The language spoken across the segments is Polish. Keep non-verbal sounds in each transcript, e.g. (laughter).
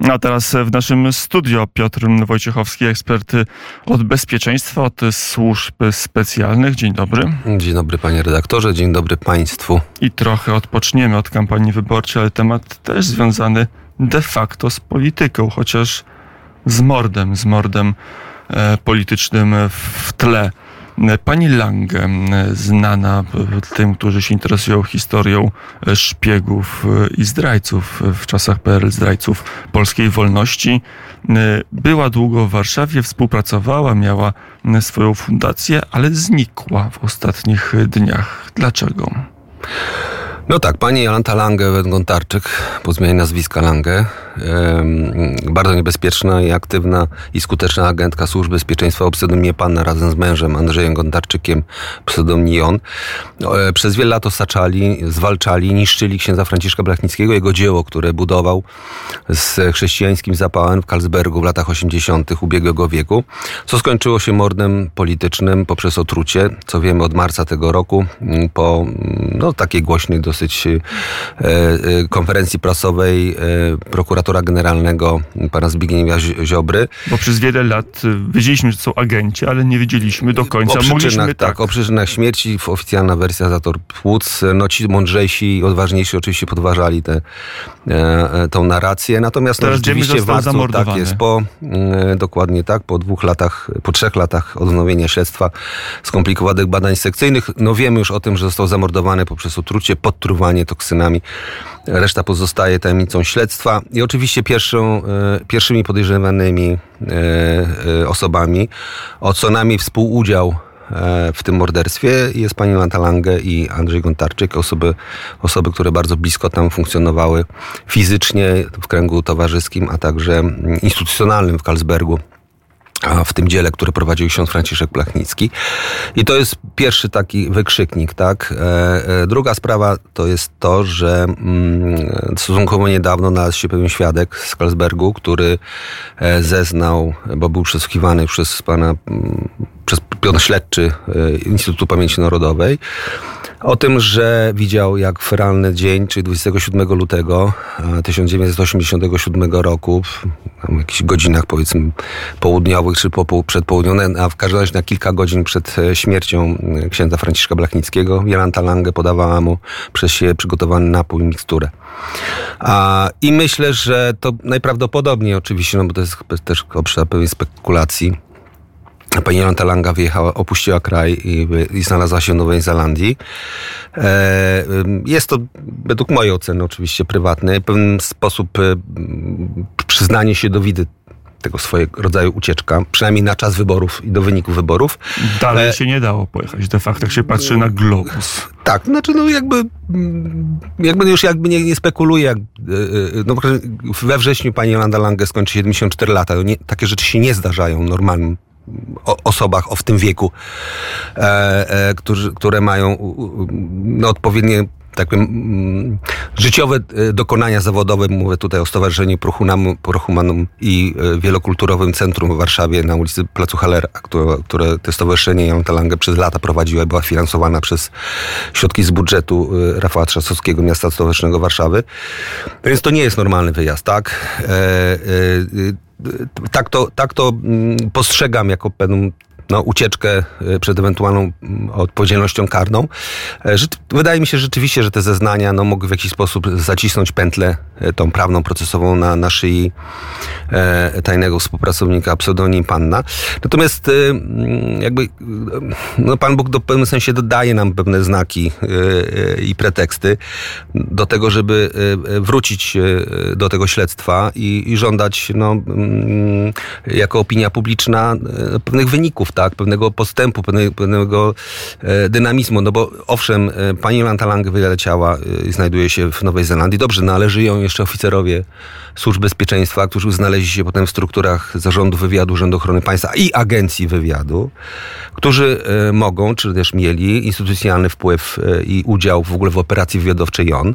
A teraz w naszym studio Piotr Wojciechowski, ekspert od bezpieczeństwa, od służb specjalnych. Dzień dobry. Dzień dobry panie redaktorze, dzień dobry państwu. I trochę odpoczniemy od kampanii wyborczej, ale temat też związany de facto z polityką, chociaż z mordem, z mordem e, politycznym w tle. Pani Lange, znana tym, którzy się interesują historią szpiegów i zdrajców w czasach PRL, zdrajców polskiej wolności, była długo w Warszawie, współpracowała, miała swoją fundację, ale znikła w ostatnich dniach. Dlaczego? No tak, pani Jolanta Lange, Gontarczyk, po zmianie nazwiska Lange, bardzo niebezpieczna i aktywna i skuteczna agentka służb bezpieczeństwa o pseudonimie Panna razem z mężem Andrzejem Gontarczykiem, pseudonim on. E, przez wiele lat osaczali, zwalczali, niszczyli księdza Franciszka Blachnickiego, jego dzieło, które budował z chrześcijańskim zapałem w Karlsbergu w latach 80. ubiegłego wieku, co skończyło się mordem politycznym poprzez otrucie, co wiemy od marca tego roku, po no, takiej głośnej dosyć e, e, konferencji prasowej prokuratora prokuratora generalnego pana Zbigniewa Ziobry. Bo przez wiele lat y, wiedzieliśmy, że są agenci, ale nie wiedzieliśmy do końca. O przyczynach, tak, tak, o przyczynach śmierci, oficjalna wersja Zator Płuc. No ci mądrzejsi i odważniejsi oczywiście podważali tę e, tą narrację. Natomiast no, rzeczywiście wiemy, warto, tak jest, po, e, dokładnie tak, po dwóch latach, po trzech latach odnowienia śledztwa skomplikowanych badań sekcyjnych, no wiemy już o tym, że został zamordowany poprzez otrucie, podtruwanie toksynami. Reszta pozostaje tajemnicą śledztwa. I oczywiście pierwszą, e, pierwszymi podejrzewanymi e, e, osobami o co najmniej współudział w tym morderstwie jest pani Lanta Lange i Andrzej Gontarczyk, osoby, osoby, które bardzo blisko tam funkcjonowały fizycznie w kręgu towarzyskim, a także instytucjonalnym w Karlsbergu w tym dziele, które prowadził ksiądz Franciszek Plachnicki. I to jest pierwszy taki wykrzyknik, tak? E, e, druga sprawa to jest to, że mm, stosunkowo niedawno znalazł się pewien świadek z Karlsbergu, który e, zeznał, bo był przesłuchiwany przez pana, mm, przez pion śledczy Instytutu Pamięci Narodowej, o tym, że widział jak w dzień, czyli 27 lutego 1987 roku, w jakichś godzinach powiedzmy południowych czy po, a w każdym razie na kilka godzin przed e, śmiercią e, księdza Franciszka Blachnickiego, Jolanta Lange podawała mu przez siebie przygotowany napój, miksturę. A, I myślę, że to najprawdopodobniej oczywiście, no bo to jest też obszar pewnej spekulacji, Pani Jolanta Langa wyjechała, opuściła kraj i, i, znalazła się w Nowej Zelandii. E, jest to, według mojej oceny oczywiście prywatne, w pewien sposób e, przyznanie się do widy tego swojego rodzaju ucieczka, przynajmniej na czas wyborów i do wyników wyborów. Dalej e, się nie dało pojechać, de facto jak się patrzy na globus. Tak, znaczy no jakby, jakby już jakby nie, nie spekuluję, jak, no we wrześniu pani Jolanda Lange skończy 74 lata, nie, takie rzeczy się nie zdarzają normalnym osobach o w tym wieku, e, e, którzy, które mają no, odpowiednie tak powiem, mm, życiowe e, dokonania zawodowe. Mówię tutaj o Stowarzyszeniu Prohumanum i e, Wielokulturowym Centrum w Warszawie na ulicy Placu Halera, które, które te stowarzyszenie Jolanta Lange przez lata prowadziła i była finansowana przez środki z budżetu e, Rafała Trzasowskiego, Miasta Stołecznego Warszawy. Więc to nie jest normalny wyjazd, tak? Tak to, tak to mm, postrzegam jako pewną no, ucieczkę e, przed ewentualną mm, odpowiedzialnością karną. E, wydaje mi się rzeczywiście, że te zeznania no, mogły w jakiś sposób zacisnąć pętlę e, tą prawną procesową na, na szyi e, tajnego współpracownika pseudonim Panna. Natomiast e, jakby no, Pan Bóg do pewnym sensie dodaje nam pewne znaki e, i preteksty do tego, żeby wrócić do tego śledztwa i, i żądać no, mm, jako opinia publiczna pewnych wyników tak, pewnego postępu, pewnego, e, dynamizmu, no bo owszem, e, pani Lanta Lang wyleciała e, i znajduje się w Nowej Zelandii. Dobrze, no ale żyją jeszcze oficerowie służb bezpieczeństwa, którzy znaleźli się potem w strukturach zarządu wywiadu, Urzędu Ochrony Państwa i agencji wywiadu, którzy mogą, czy też mieli instytucjonalny wpływ i udział w ogóle w operacji wywiadowczej JON.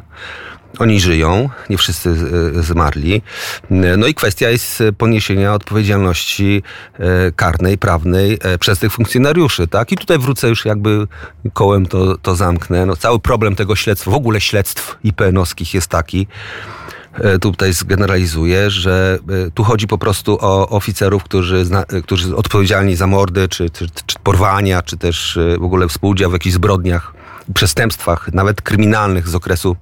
Oni żyją, nie wszyscy e, zmarli. No i kwestia jest poniesienia odpowiedzialności e, karnej, prawnej e, przez tych funkcjonariuszy, tak? I tutaj wrócę już jakby kołem to, to zamknę. No, cały problem tego śledztwa, w ogóle śledztw IPN-owskich jest taki, e, tutaj zgeneralizuję, że e, tu chodzi po prostu o oficerów, którzy, zna, e, którzy odpowiedzialni za mordy, czy, czy, czy porwania, czy też w ogóle współudział w jakichś zbrodniach, przestępstwach, nawet kryminalnych z okresu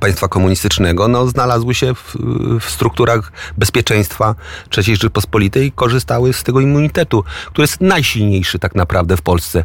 państwa komunistycznego, no, znalazły się w, w, strukturach bezpieczeństwa III Rzeczypospolitej i korzystały z tego immunitetu, który jest najsilniejszy tak naprawdę w Polsce.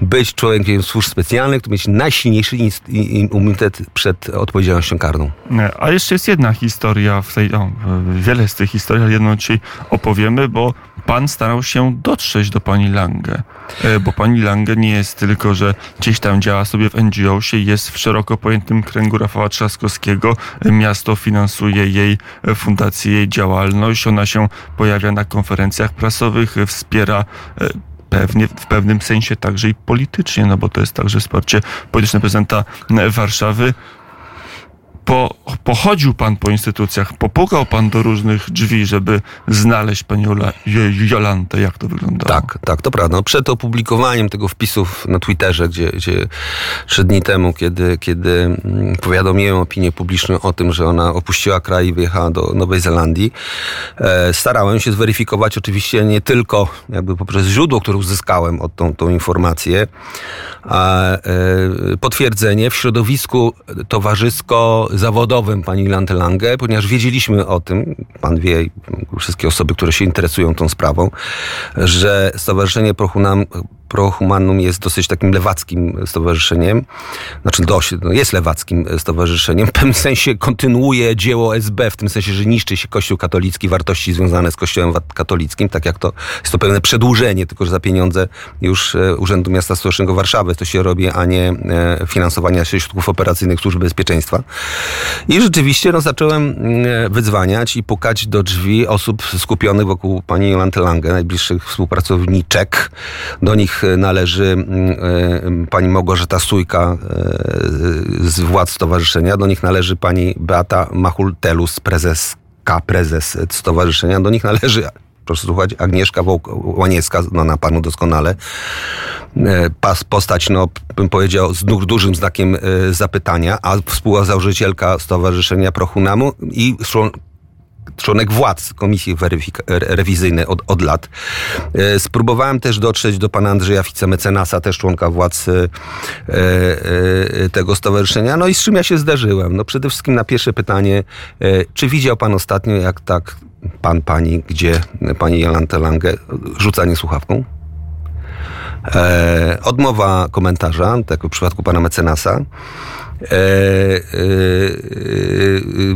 Być człowiekiem służb specjalnych, to mieć najsilniejszy immunitet przed odpowiedzialnością karną. A jeszcze jest jedna historia w tej, o, wiele z tych historii, ale jedną dzisiaj opowiemy, bo pan starał się dotrzeć do pani Lange, e, bo pani Lange nie jest tylko, że gdzieś tam działa sobie w NGO-sie, jest w szeroko pojętym kręgu Rafała Trzaskowskiego. Miasto finansuje jej fundację, jej działalność. Ona się pojawia na konferencjach prasowych, wspiera e, pewnie w pewnym sensie także i politycznie, no bo to jest także wsparcie polityczne prezydenta Warszawy po, pochodził pan po instytucjach, popukał pan do różnych drzwi, żeby znaleźć panią Jolantę. Jak to wyglądało? Tak, tak, to prawda. No, przed opublikowaniem tego wpisów na Twitterze, gdzie, gdzie trzy dni temu, kiedy, kiedy mm, powiadomiłem opinię publiczną o tym, że ona opuściła kraj i wyjechała do Nowej Zelandii, e, starałem się zweryfikować oczywiście nie tylko jakby poprzez źródło, które uzyskałem od tą, tą informację, a e, potwierdzenie w środowisku towarzysko zawodowym pani Lange, ponieważ wiedzieliśmy o tym, pan wie, wszystkie osoby, które się interesują tą sprawą, że Stowarzyszenie Prochunam Prohumanum jest dosyć takim lewackim stowarzyszeniem. Znaczy dość, no jest lewackim stowarzyszeniem. (laughs) W pewnym sensie kontynuuje dzieło SB, w tym sensie, że niszczy się Kościół katolicki, wartości związane z Kościołem katolickim, tak jak to jest to pewne przedłużenie, tylko że za pieniądze już e, Urzędu Miasta Stołecznego Warszawy to się robi, a nie e, finansowania środków operacyjnych Służby Bezpieczeństwa. I rzeczywiście no, zacząłem e, wydzwaniać i pukać do drzwi osób skupionych wokół pani Jolanty Lange, najbliższych współpracowniczek. Do nich należy mm, e, pani Małgorzata Sujka e, z władz stowarzyszenia, do nich należy pani Beata Machul-Telus, prezeska, prezes stowarzyszenia, do nich należy proszę słuchać, Agnieszka Łaniecka, na panu doskonale, e, Pas, postać, no bym powiedział, z dużym znakiem zapytania, a współzałożycielka Stowarzyszenia Prochunamu i członek władz Komisji Rewizyjnej od, od lat. E, spróbowałem też dotrzeć do pana Andrzeja Ficemecenasa, też członka władz e, e, tego stowarzyszenia. No i z czym ja się zdarzyłem? No przede wszystkim na pierwsze pytanie, czy widział pan ostatnio, jak tak pan, pani, gdzie pani Jolanta Lange rzucanie słuchawką? odmowa komentarza, tak w przypadku pana mecenasa. E, e, e,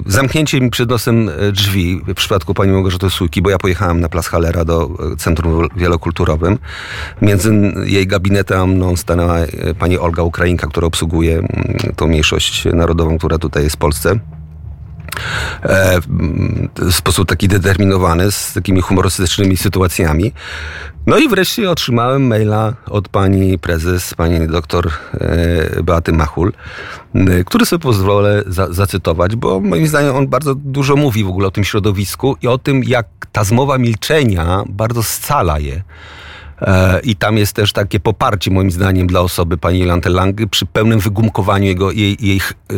zamknięcie mi przed nosem drzwi w przypadku pani Małgorzaty Sujki, bo ja pojechałem na Plac Halera do Centrum Wielokulturowym. Między jej gabinetem a mną stanęła pani Olga Ukrainka, która obsługuje mm, tą mniejszość narodową, która tutaj jest w Polsce w sposób taki determinowany, z takimi humorystycznymi sytuacjami. No i wreszcie otrzymałem maila od pani prezes, pani doktor e, Beaty Machul, który sobie pozwolę za, zacytować, bo moim zdaniem on bardzo dużo mówi w ogóle o tym środowisku i o tym, jak ta zmowa milczenia bardzo scala je. E, I tam jest też takie poparcie, moim zdaniem, dla osoby pani Lang przy pełnym wygumkowaniu jego, jej, jej e,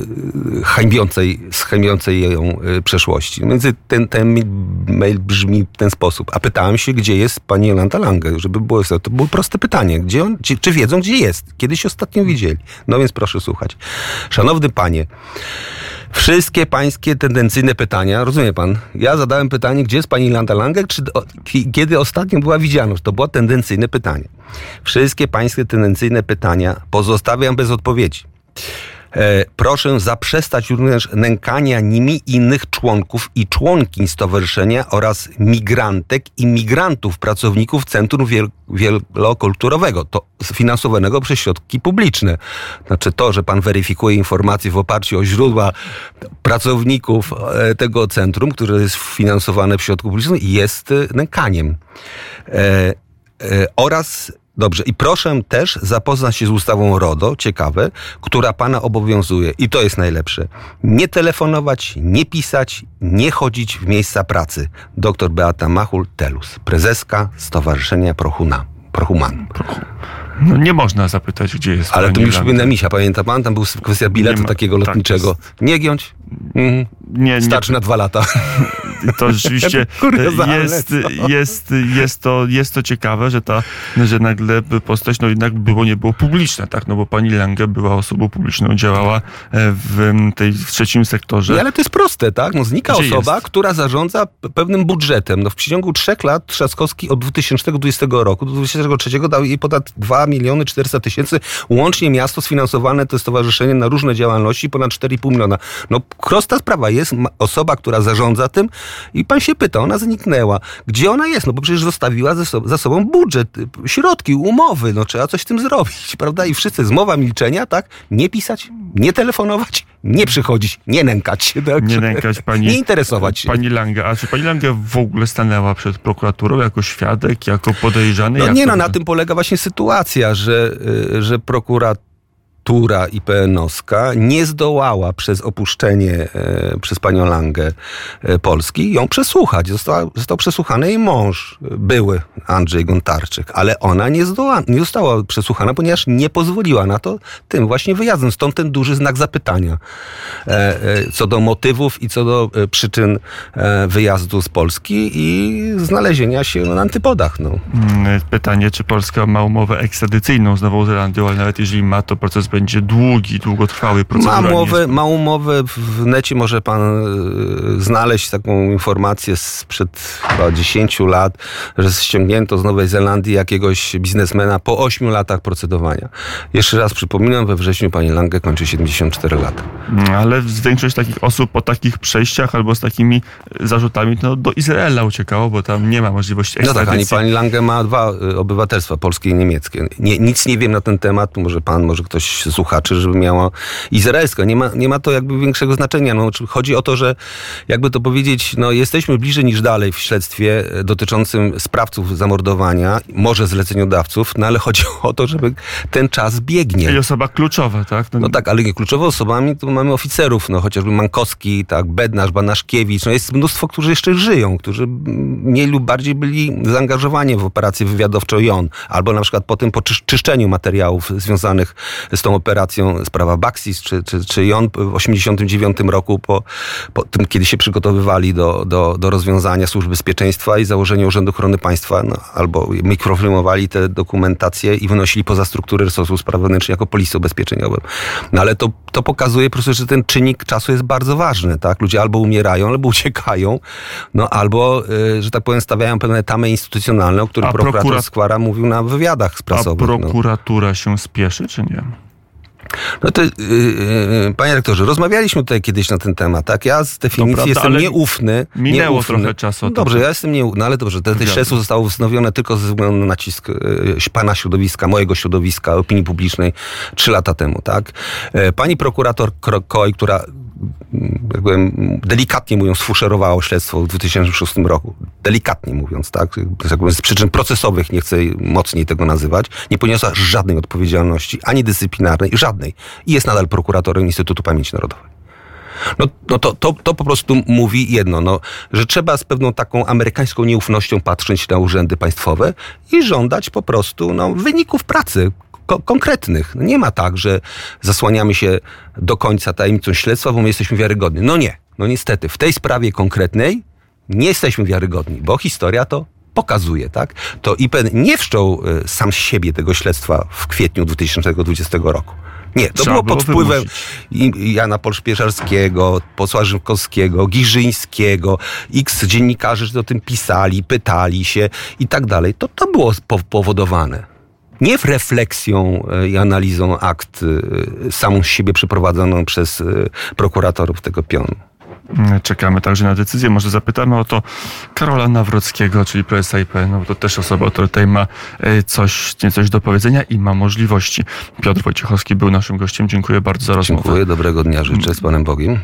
hańbiącej, hańbiącej ją e, przeszłości. Między ten, ten mail brzmi w ten sposób. A pytałem się, gdzie jest pani Jolanta Lang, żeby było, to było proste pytanie. Gdzie on, czy, czy wiedzą, gdzie jest? Kiedyś ostatnio widzieli. No więc proszę słuchać. Szanowny panie, Wszystkie pańskie tendencyjne pytania, rozumie pan? Ja zadałem pytanie, gdzie jest pani Landa Langer, czy kiedy ostatnio była widzialność? To było tendencyjne pytanie. Wszystkie pańskie tendencyjne pytania pozostawiam bez odpowiedzi. E, proszę zaprzestać również nękania nimi innych członków i członkiń stowarzyszenia oraz migrantek i migrantów, pracowników Centrum Wielokulturowego, to finansowanego przez środki publiczne. Znaczy to, że pan weryfikuje informacje w oparciu o źródła pracowników e, tego centrum, które jest finansowane w środku publicznych, jest e, nękaniem. E, oraz Dobrze, i proszę też zapoznać się z ustawą RODO, ciekawe, która pana obowiązuje. I to jest najlepsze. Nie telefonować, nie pisać, nie chodzić w miejsca pracy. Doktor Beata Machul-Telus, prezeska Stowarzyszenia Prohuna, Prohuman. No nie można zapytać, gdzie jest Ale to mi przypomina misia, pamięta pan? Tam była kwestia biletu ma, takiego tak lotniczego. Tak nie giąć, Mhm. nie, nie, Starczy na dwa lata. (laughs) to rzeczywiście (laughs) jest, jest, jest, to, jest to ciekawe, że ta, że nagle postać, no jednak było, nie było publiczne, tak, no bo pani Lange była osobą publiczną, działała e, w tej w trzecim sektorze. Nie, ale to jest proste, tak? No, znika Gdzie osoba, jest? która zarządza pewnym budżetem. No, w przeciągu trzech lat Trzaskowski od 2020 roku do 2023 dał jej ponad 2 miliony 400 tysięcy. Łącznie miasto sfinansowane to stowarzyszenie na różne działalności ponad 4,5 miliona. No prosta sprawa. Jest osoba, która zarządza tym i pan się pyta, ona zniknęła. Gdzie ona jest? No bo przecież zostawiła ze so- za sobą budżet, środki, umowy. No trzeba coś z tym zrobić, (laughs) prawda? I wszyscy zmowa milczenia, tak? Nie pisać, nie telefonować, nie przychodzić, nie nękać się. Tak? Nie nękać pani- Nie interesować się. Pani Lange, a czy pani Lange w ogóle stanęła przed prokuraturą jako świadek, jako podejrzany? No Jak nie no, na tym polega właśnie sytuacja, że, y, że prokuratura IPN-owska nie zdołała przez opuszczenie e, przez panią Langę e, Polski ją przesłuchać. Została, został przesłuchany jej mąż, były Andrzej Gontarczyk, ale ona nie, zdoła, nie została przesłuchana, ponieważ nie pozwoliła na to tym właśnie wyjazdem. Stąd ten duży znak zapytania e, co do motywów i co do przyczyn wyjazdu z Polski i znalezienia się na antypodach. No. Mm, Pytanie, czy Polska ma umowę ekstradycyjną z Nową Zelandią, ale nawet jeżeli ma, to proces będzie długi, długotrwały, Ma proceduralnie umowę, ma umowę, w necie może pan e, znaleźć taką informację sprzed chyba 10 lat, że ściągnięto z Nowej Zelandii jakiegoś biznesmena po 8 latach procedowania. Jeszcze raz przypominam, we wrześniu pani Lange kończy 74 lata. Mm, Ale większość takich osób po takich przejściach albo z takimi e, zarzutami no, do Izraela uciekało, bo tam nie ma możliwości No tak, ani ekstradycji. pani Lange ma dwa y, obywatelstwa, polskie i niemieckie. Nie, nic nie wiem na ten temat, może pan, może ktoś z słuchaczy, żeby miała izraelskie. Nie ma, nie ma to jakby większego znaczenia. No, czy- chodzi o to, że jakby to powiedzieć, no, jesteśmy bliżej niż dalej w śledztwie y, dotyczącym sprawców zamordowania, może zleceniodawców, no ale chodzi (laughs) o to, żeby ten czas biegnie. I osoba kluczowa, tak? No tak, ale nie kluczowo osobami to mamy oficerów, no chociażby Mankowski, tak, Bednarz, Banaszkiewicz, no jest mnóstwo, którzy jeszcze żyją, którzy mniej lub bardziej byli zaangażowani w operację wywiadowczą JON, albo na przykład po tym po czysz- czyszczeniu materiałów związanych z tą operacją sprawa Baxis czy, czy, czy JON w 89 roku, po, po tym, kiedy się przygotowywali do, do, do rozwiązania służb bezpieczeństwa i założenia Urzędu Ochrony Państwa, no, albo mikrofilmowali te dokumentacje i wynosili poza struktury resortu spraw wewnętrznych jako policją ubezpieczeniową. No ale to, to pokazuje po prostu, że ten czynnik czasu jest bardzo ważny, tak? Ludzie albo umierają, albo uciekają, no albo, y, że tak powiem, stawiają pewne tamy instytucjonalne, o których A prokurator prokurat- Skwara mówił na wywiadach A prasowych. no. prokuratura się spieszy, czy nie? No to, yy, yy, panie rektorze, rozmawialiśmy tutaj kiedyś na ten temat, tak? Ja z definicji prawda, jestem nieufny. minęło nieufny. trochę czasu dobrze, ja jestem nieufny, no ale dobrze, te, te śledztwo zostało wznowione tylko ze względu na nacisk yy, pana środowiska, mojego środowiska, opinii publicznej trzy lata temu, tak? E, Pani prokurator Kro- Koj, która jak powiem, delikatnie mówiąc, sfuszerowała śledztwo w 2006 roku. Delikatnie mówiąc, tak? Z przyczyn procesowych, nie chcę mocniej tego nazywać, nie poniosła żadnej odpowiedzialności, ani dyscyplinarnej, żadnej. I jest nadal prokuratorem Instytutu Pamięci Narodowej. No, no to, to, to po prostu mówi jedno, no, że trzeba z pewną taką amerykańską nieufnością patrzeć na urzędy państwowe i żądać po prostu no, wyników pracy ko- konkretnych. No Nie ma tak, że zasłaniamy się do końca tajemnicą śledztwa, bo my jesteśmy wiarygodni. No nie, no niestety, w tej sprawie konkretnej nie jesteśmy wiarygodni, bo historia to pokazuje, tak? To IPN nie wszczął y, sam z siebie tego śledztwa w kwietniu 2020 roku. Nie, to Trzeba było było pod wpływem wymusić. Jana Polszpieszarskiego, posła Rzymkowskiego, Giżyńskiego, x dziennikarzy o tym pisali, pytali się i tak dalej. To, to było powodowane. Nie w refleksją e, i analizą akt e, samą siebie przeprowadzoną przez e, prokuratorów tego pionu. Mm, Czekamy także na decyzję. Może zapytamy o to Karola Nawrockiego, czyli prezesa IPN. No, to też osoba, która tutaj ma coś, coś do powiedzenia i ma możliwości. Piotr Wojciechowski był naszym gościem. Dziękuję bardzo za rozmowę. Dziękuję, dobrego dnia życzę z Panem Bogiem.